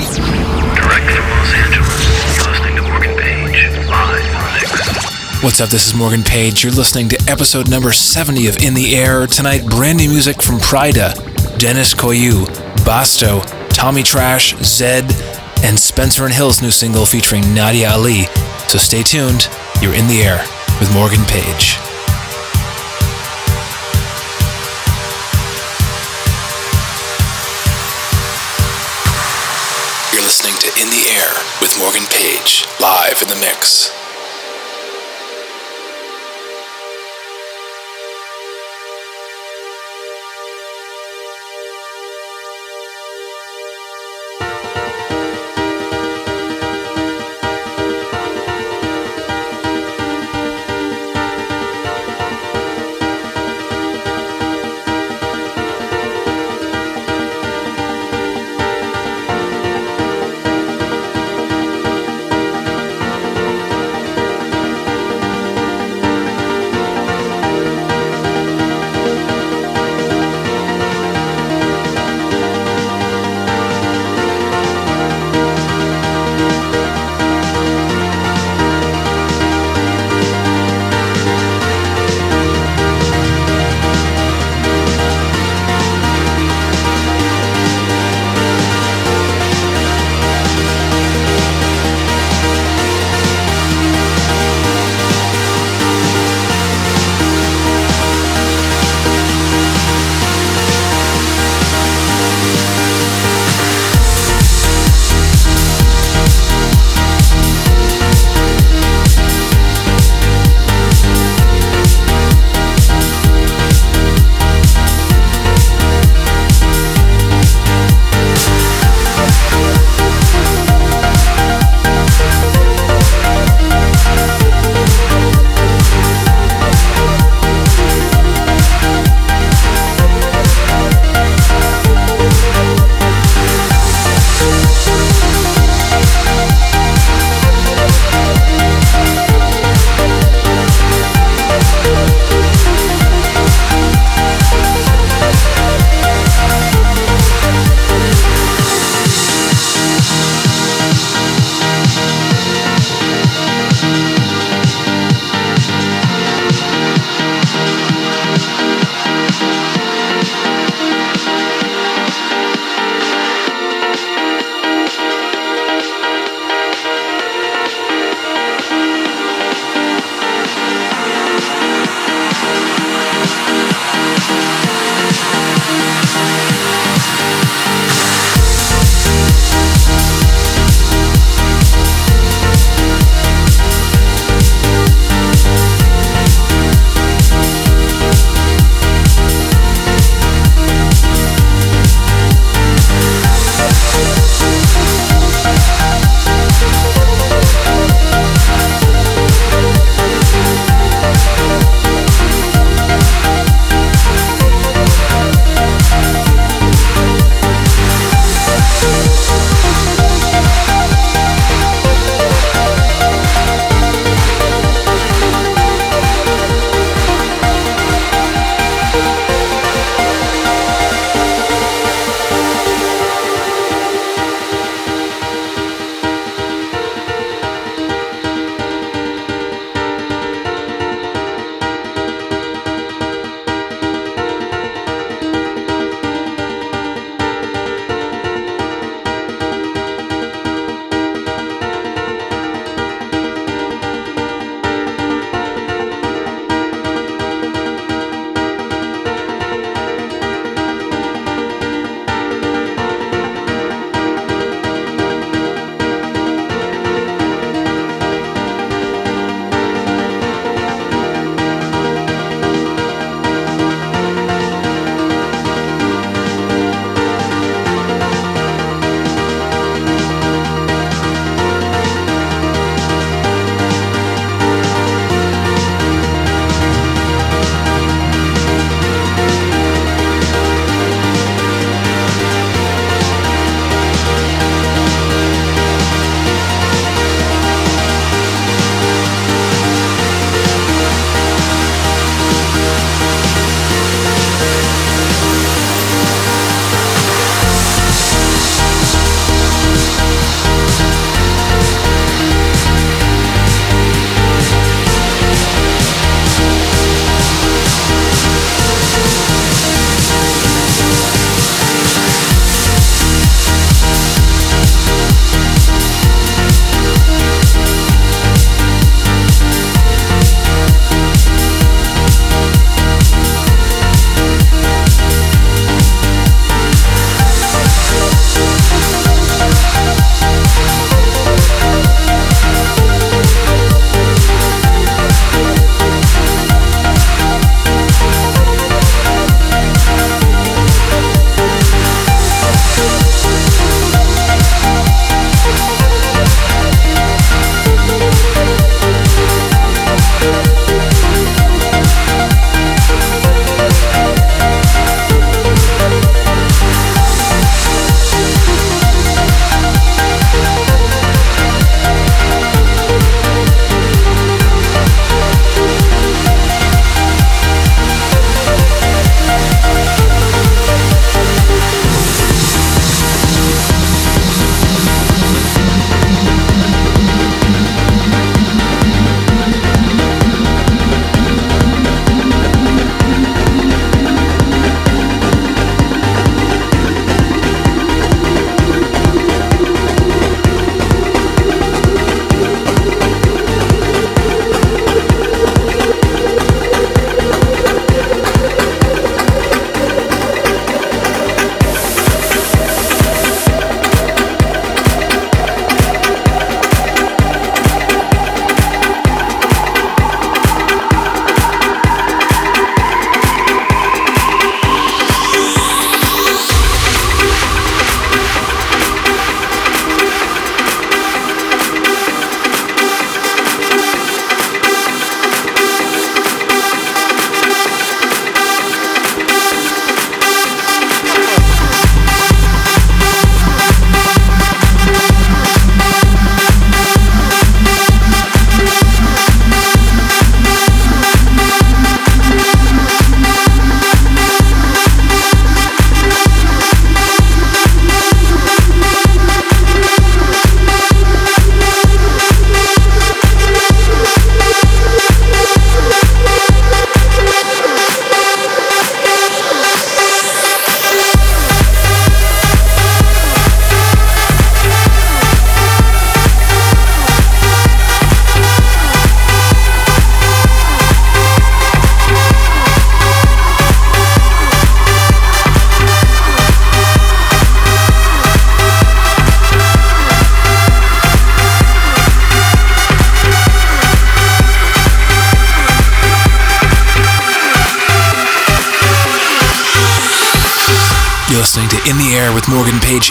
Direct from Los Angeles, you're listening to Morgan Page, live in the. What's up? This is Morgan Page. You're listening to episode number 70 of In the Air. Tonight, brand new music from Pryda, Deniz Koyu, Basto, Tommy Trash, Zedd, and Spencer and Hill's new single featuring Nadia Ali. So stay tuned. You're in the air with Morgan Page. Morgan Page, live in the mix.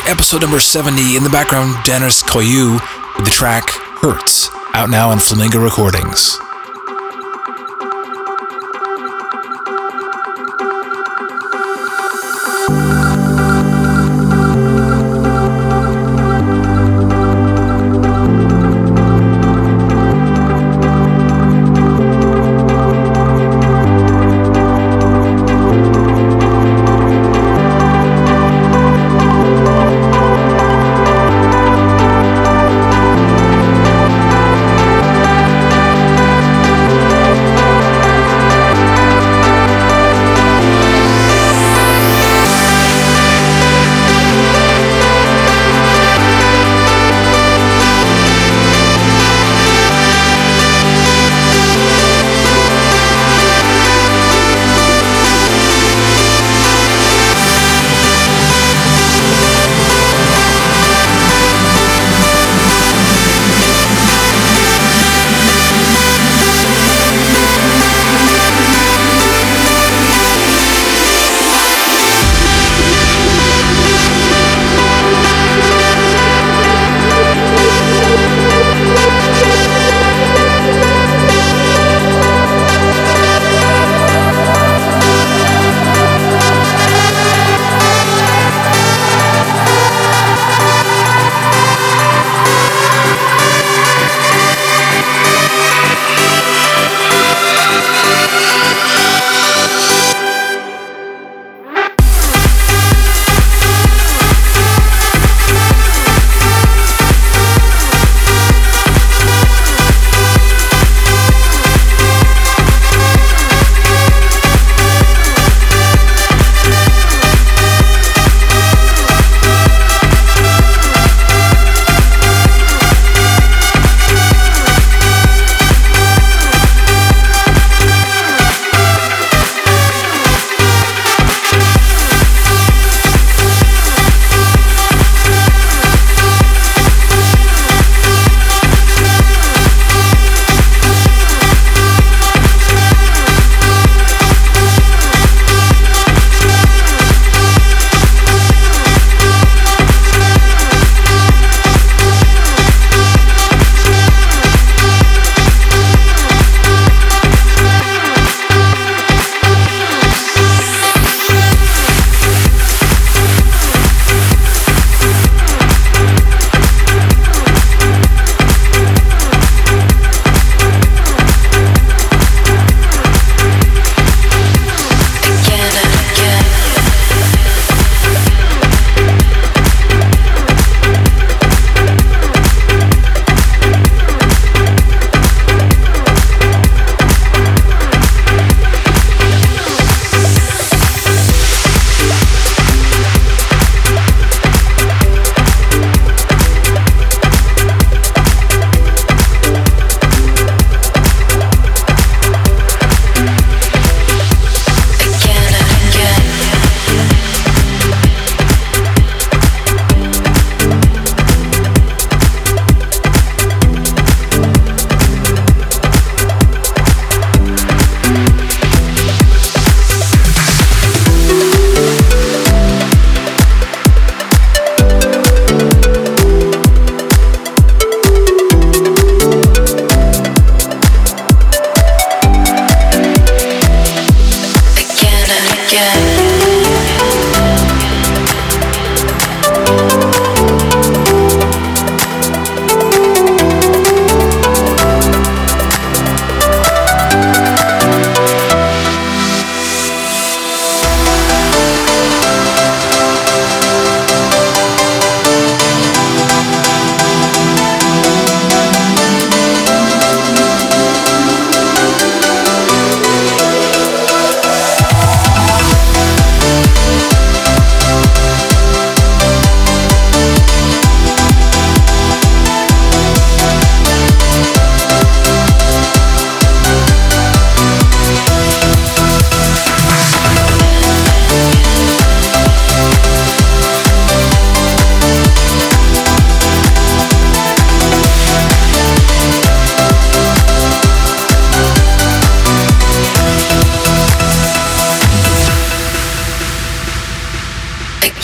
Episode number 70. In the background, Deniz Koyu with the track Hertz, out now on Flamingo Recordings.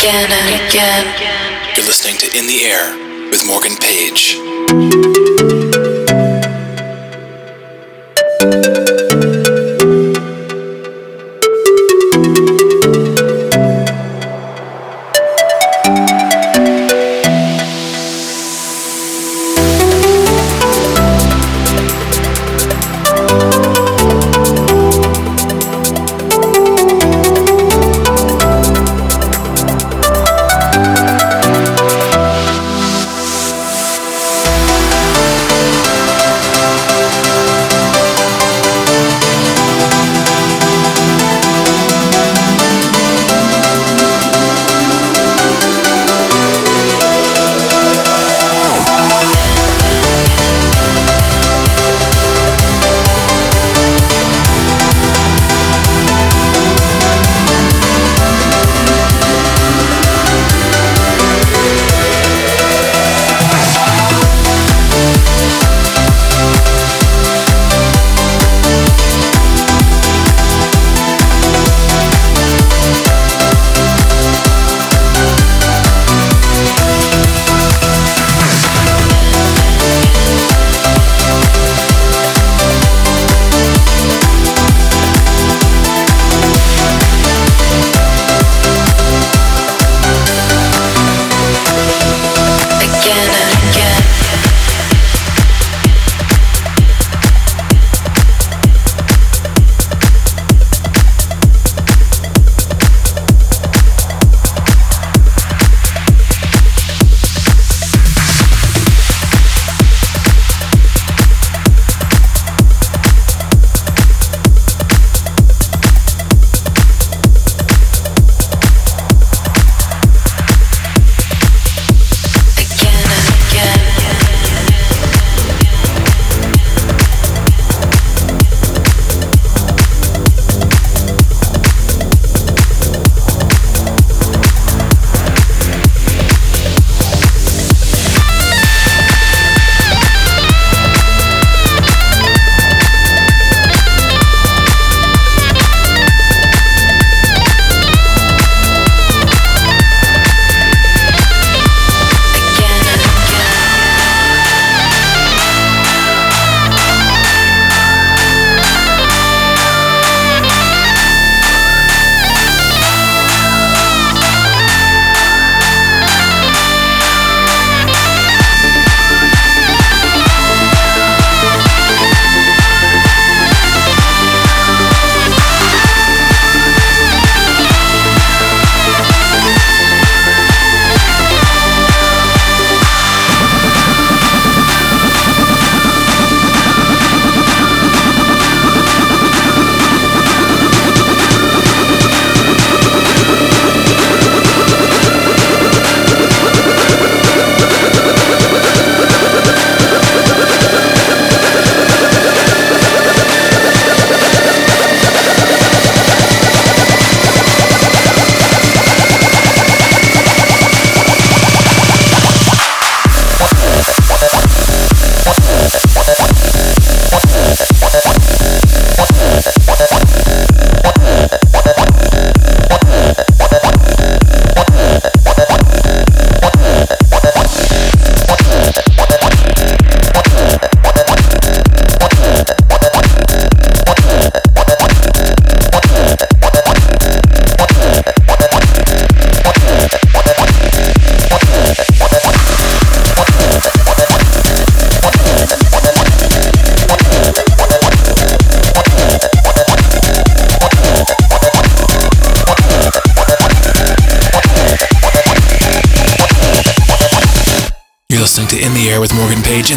Again and again. You're listening to In the Air with Morgan Page.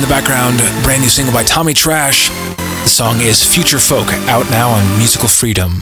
Background, brand new single by Tommy Trash. The song is Future Folk, out now on Musical Freedom.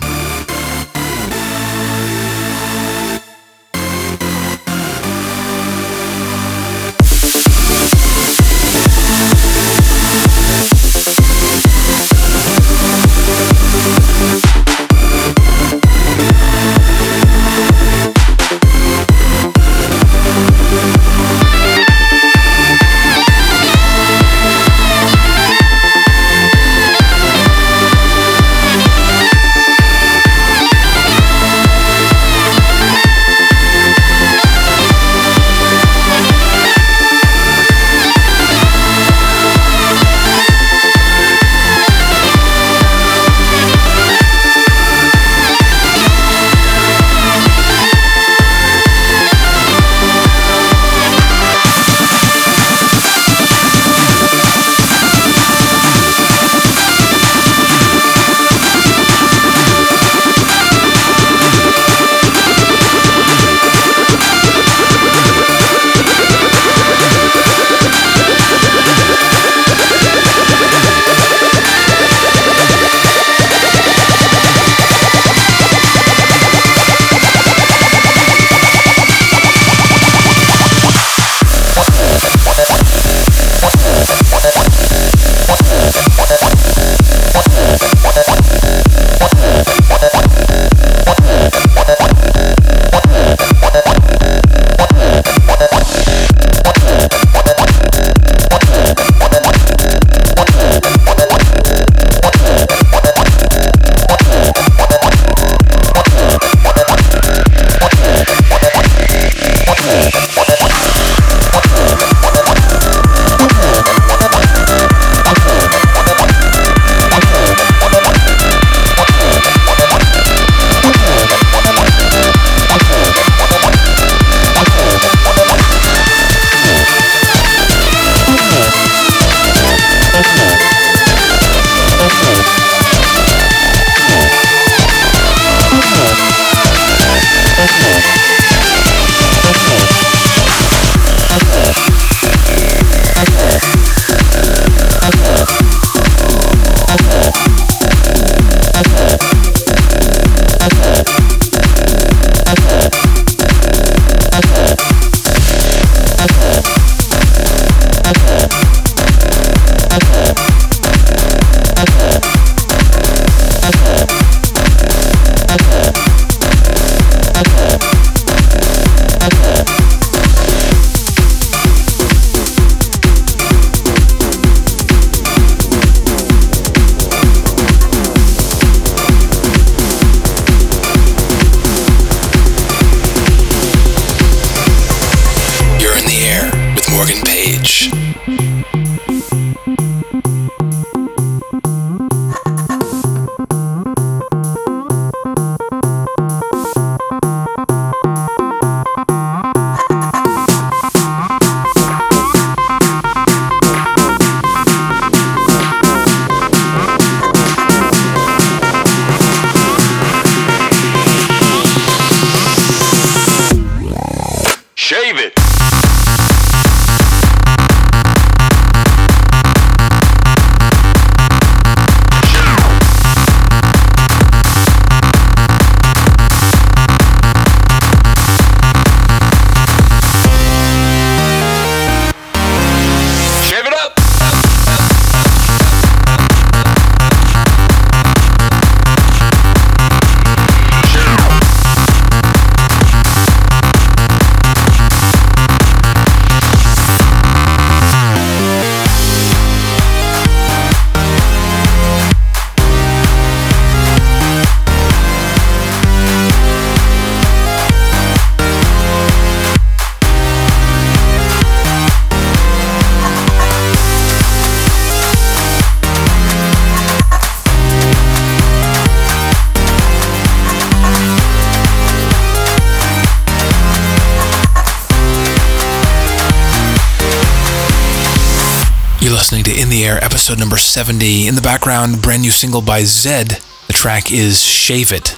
Episode number 70. In the background, brand new single by Zedd. The track is Shave It.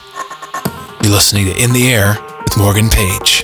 You're listening to In the Air with Morgan Page.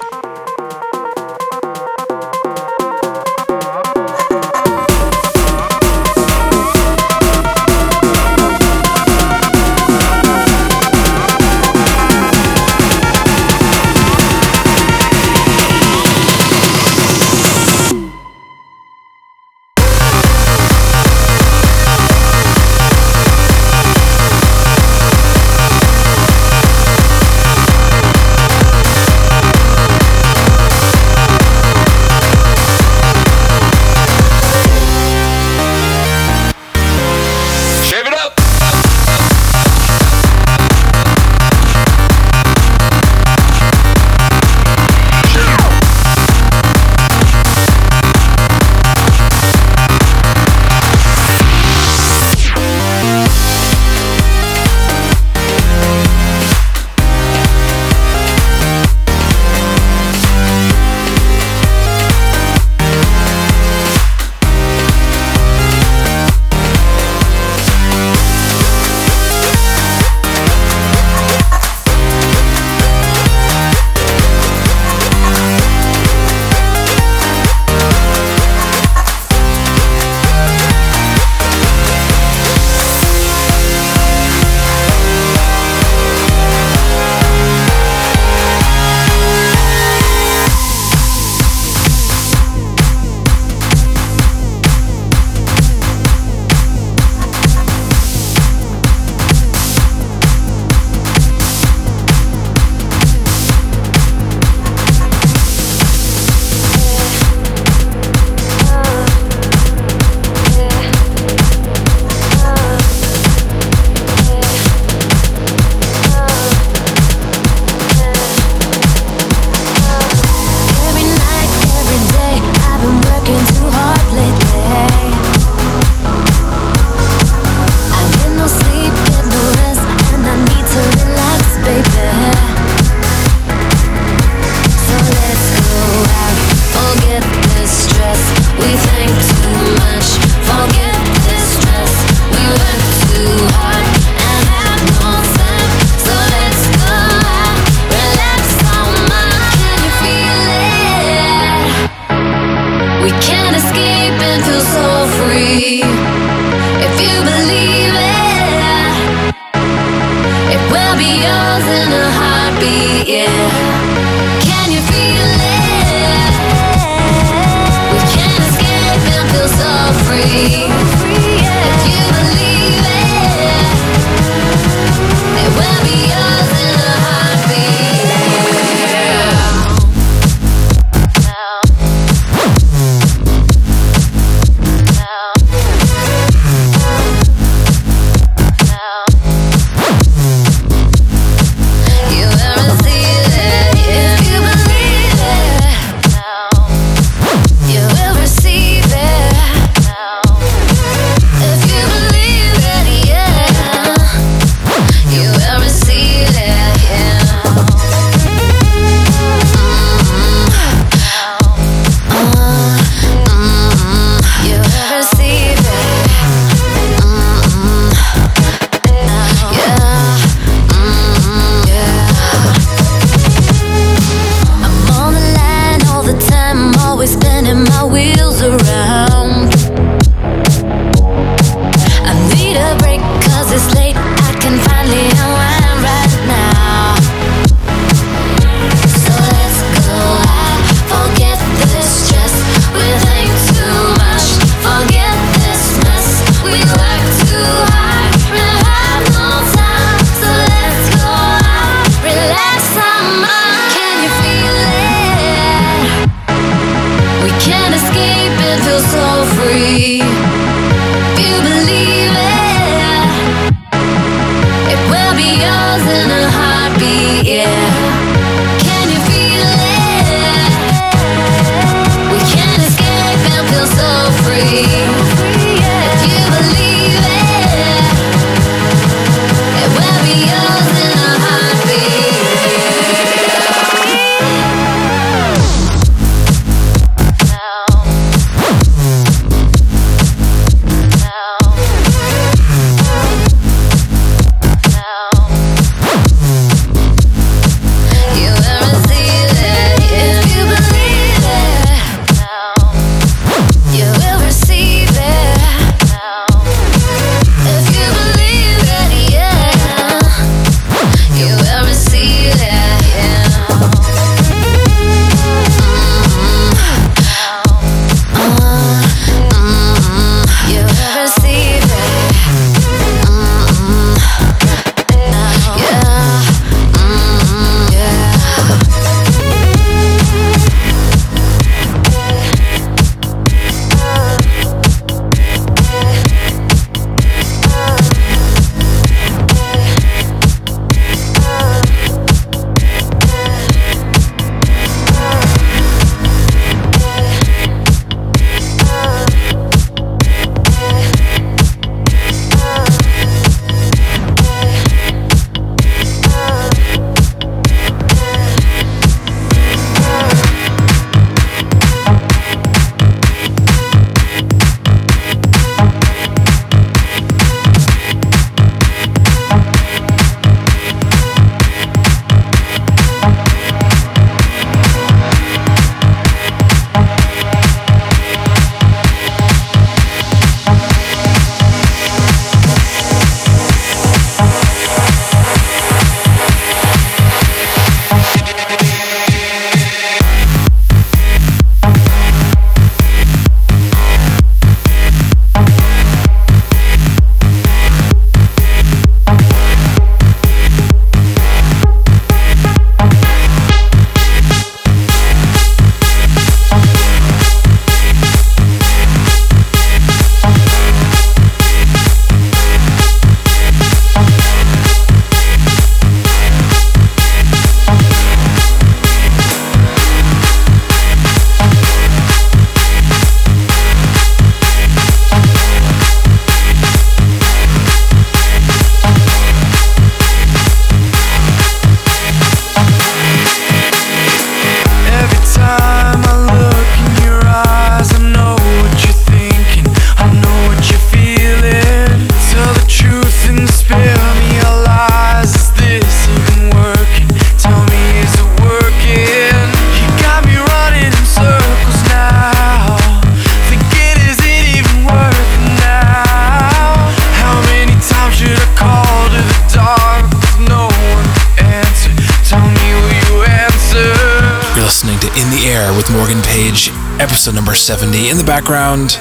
Episode number 70. In the background,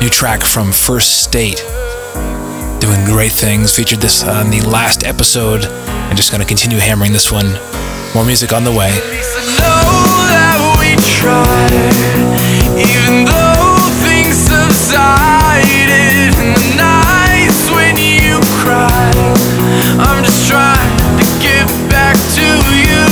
new track from First State. Doing great things. Featured this on the last episode. I'm just going to continue hammering this one. More music on the way. I'm just trying to get back to you.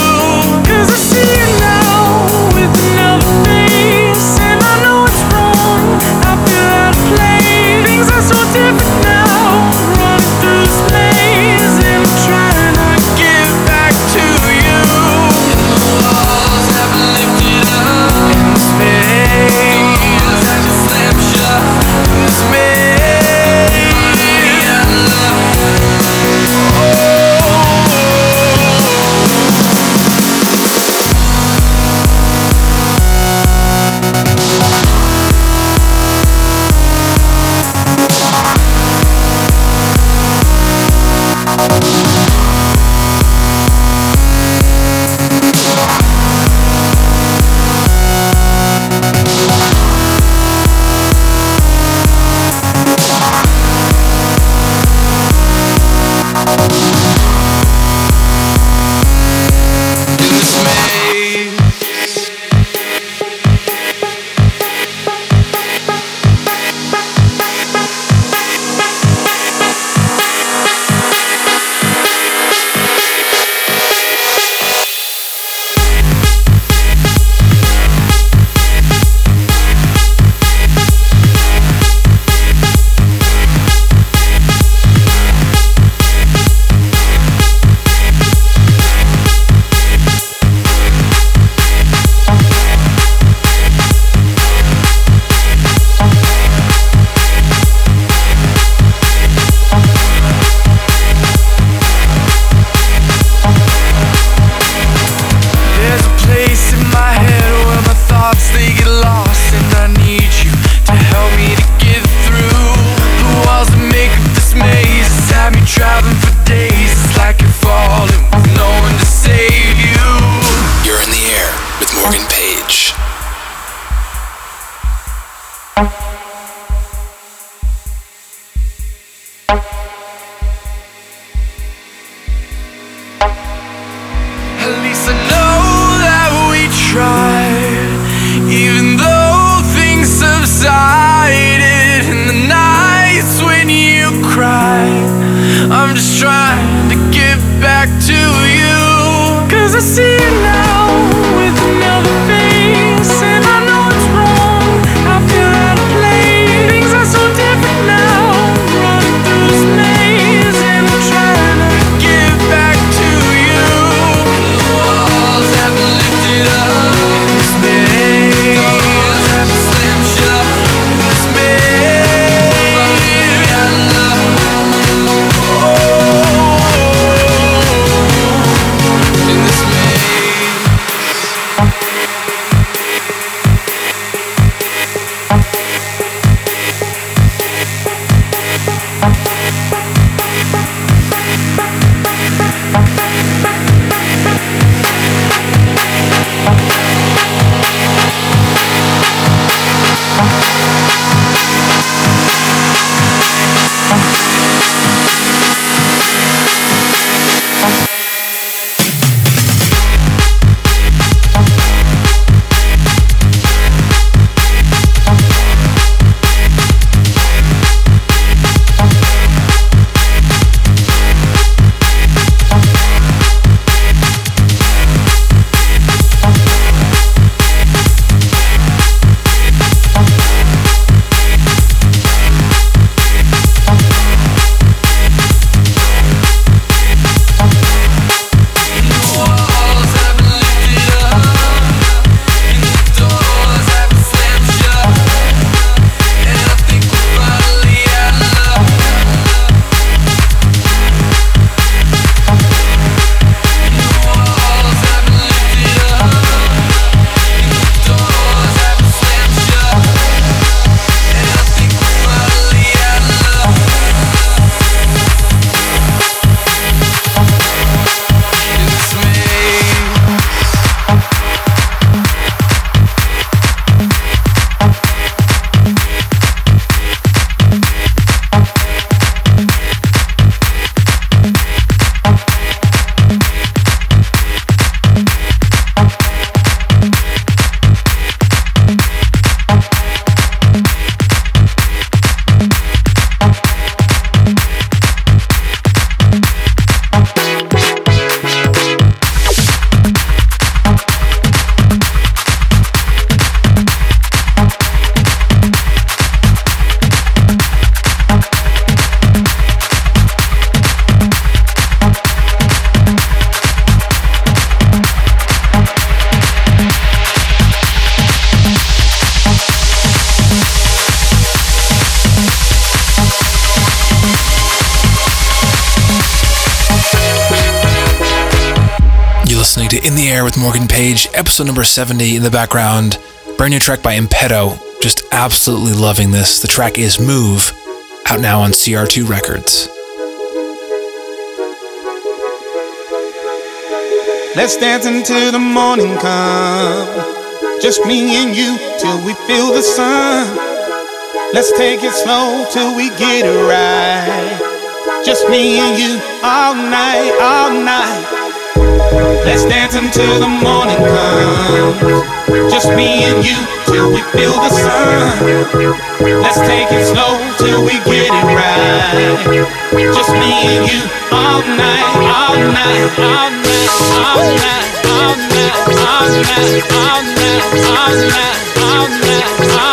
Morgan Page, episode number 70 in the background. Brand new track by Inpetto. Just absolutely loving this. The track is Move, out now on CR2 Records. Let's dance until the morning come. Just me and you till we feel the sun. Let's take it slow till we get it right. Just me and you all night, all night. Let's dance until the morning comes. Just me and you till we feel the sun. Let's take it slow till we get it right. Just me and you all night, all night, all night, all night, all night, all night, all night, all night, all night, yeah.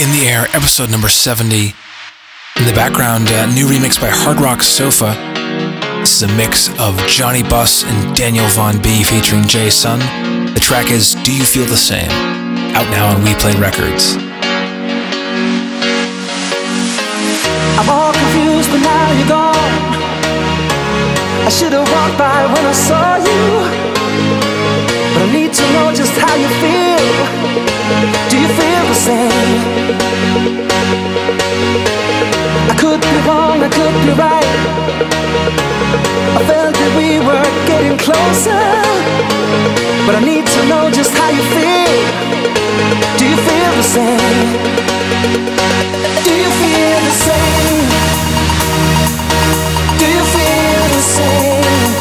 In the Air, episode number 70. In the background, a new remix by Hard Rock Sofa. This is a mix of Johnny Buss and Daniel Von B featuring J-Sun. The track is Do You Feel the Same? Out now on WePlay Records. I'm all confused, but now you're gone. I should have walked by when I saw you. But I need to know just how you feel. Do you feel the same? I could be wrong, I could be right. I felt that we were getting closer. But I need to know just how you feel. Do you feel the same? Do you feel the same? Do you feel the same?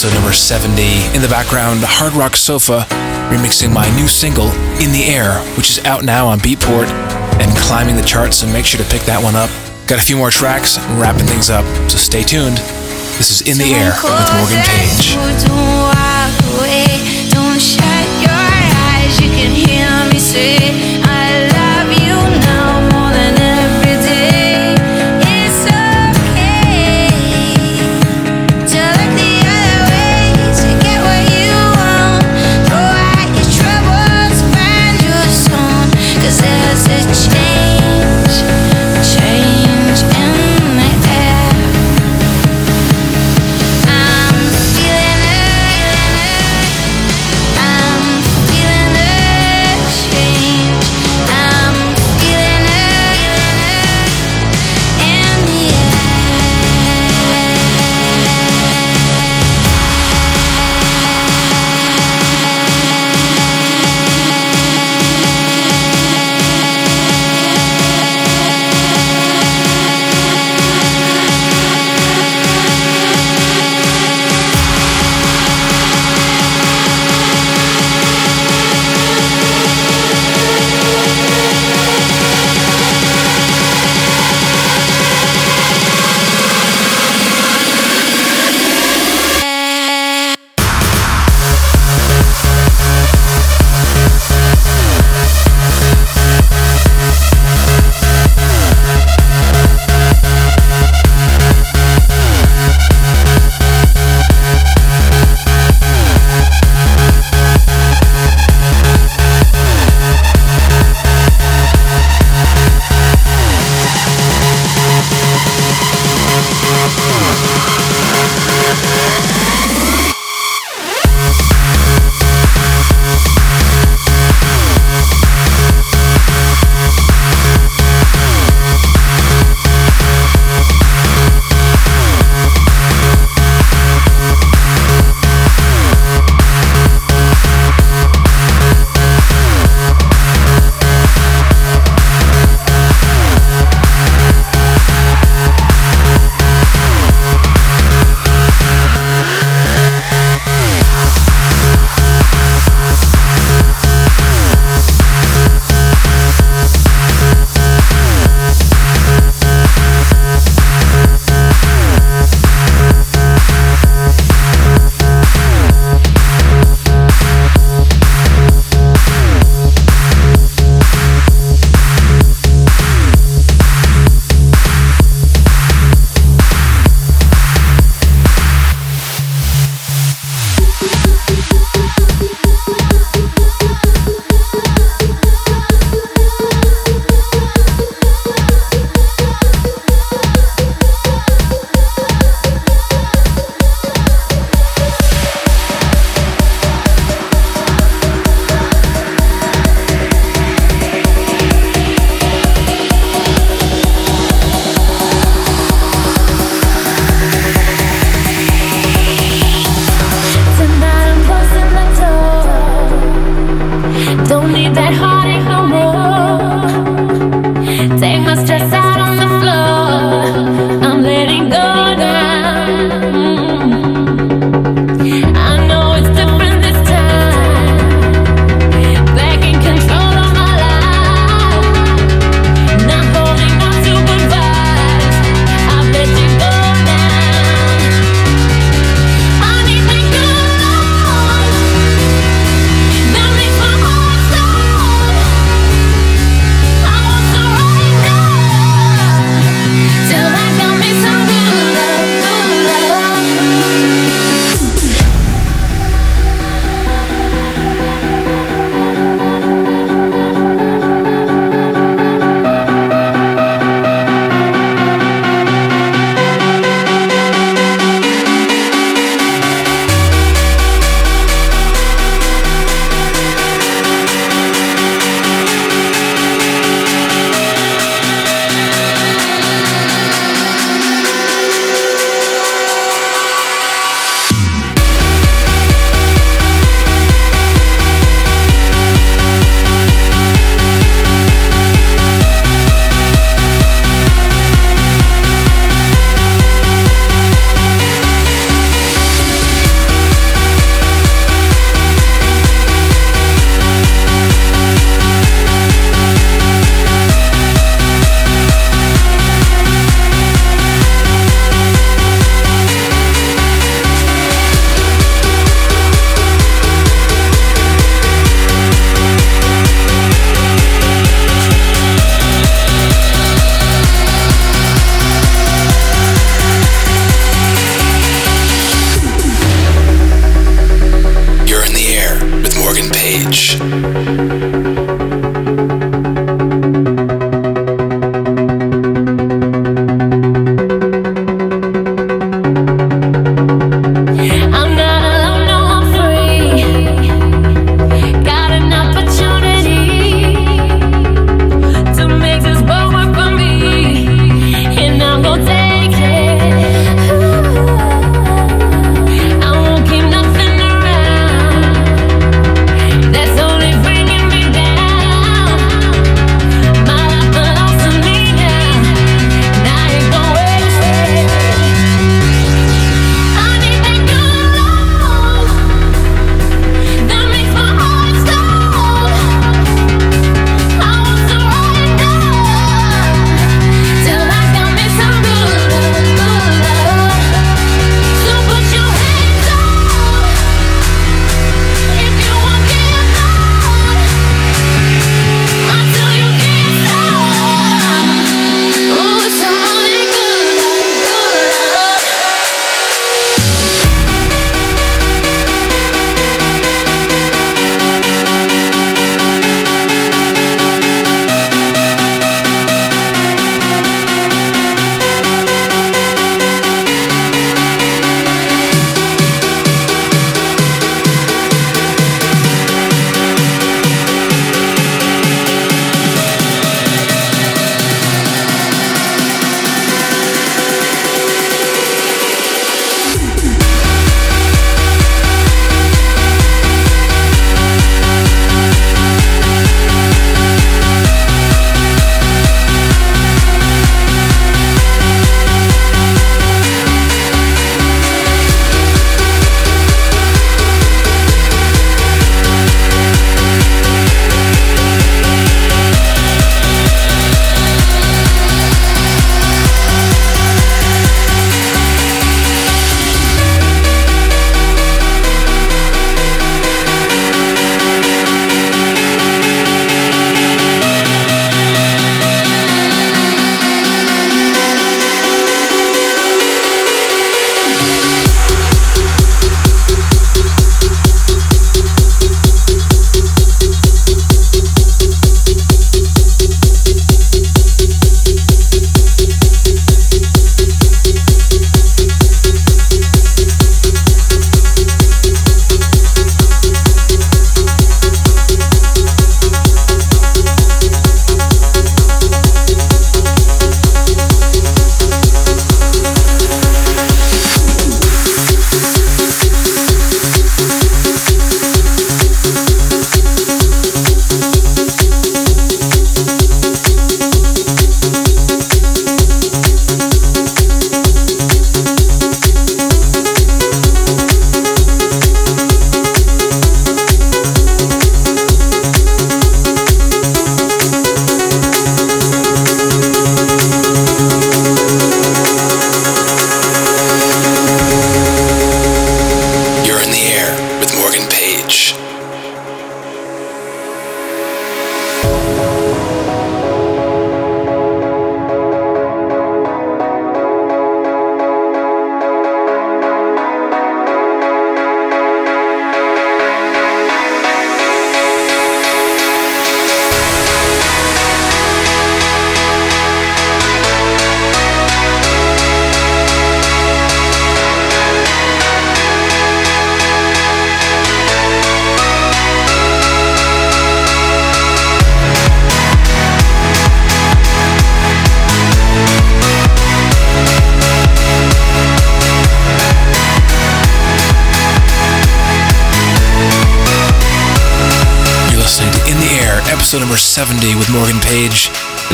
Episode number 70. In the background, Hard Rock Sofa remixing my new single, In the Air, which is out now on Beatport and climbing the charts, so make sure to pick that one up. Got a few more tracks, wrapping things up, so stay tuned. This is In the Air with Morgan Page.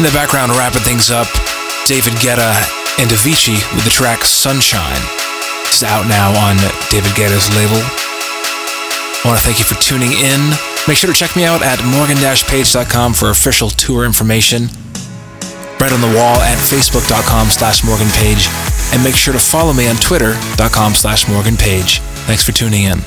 The background, wrapping things up, David Guetta and Avicii with the track Sunshine. It's out now on David Guetta's label. I want to thank you for tuning in. Make sure to check me out at morgan-page.com for official tour information. Right on the wall at facebook.com slash morganpage. And make sure to follow me on twitter.com slash morganpage. Thanks for tuning in.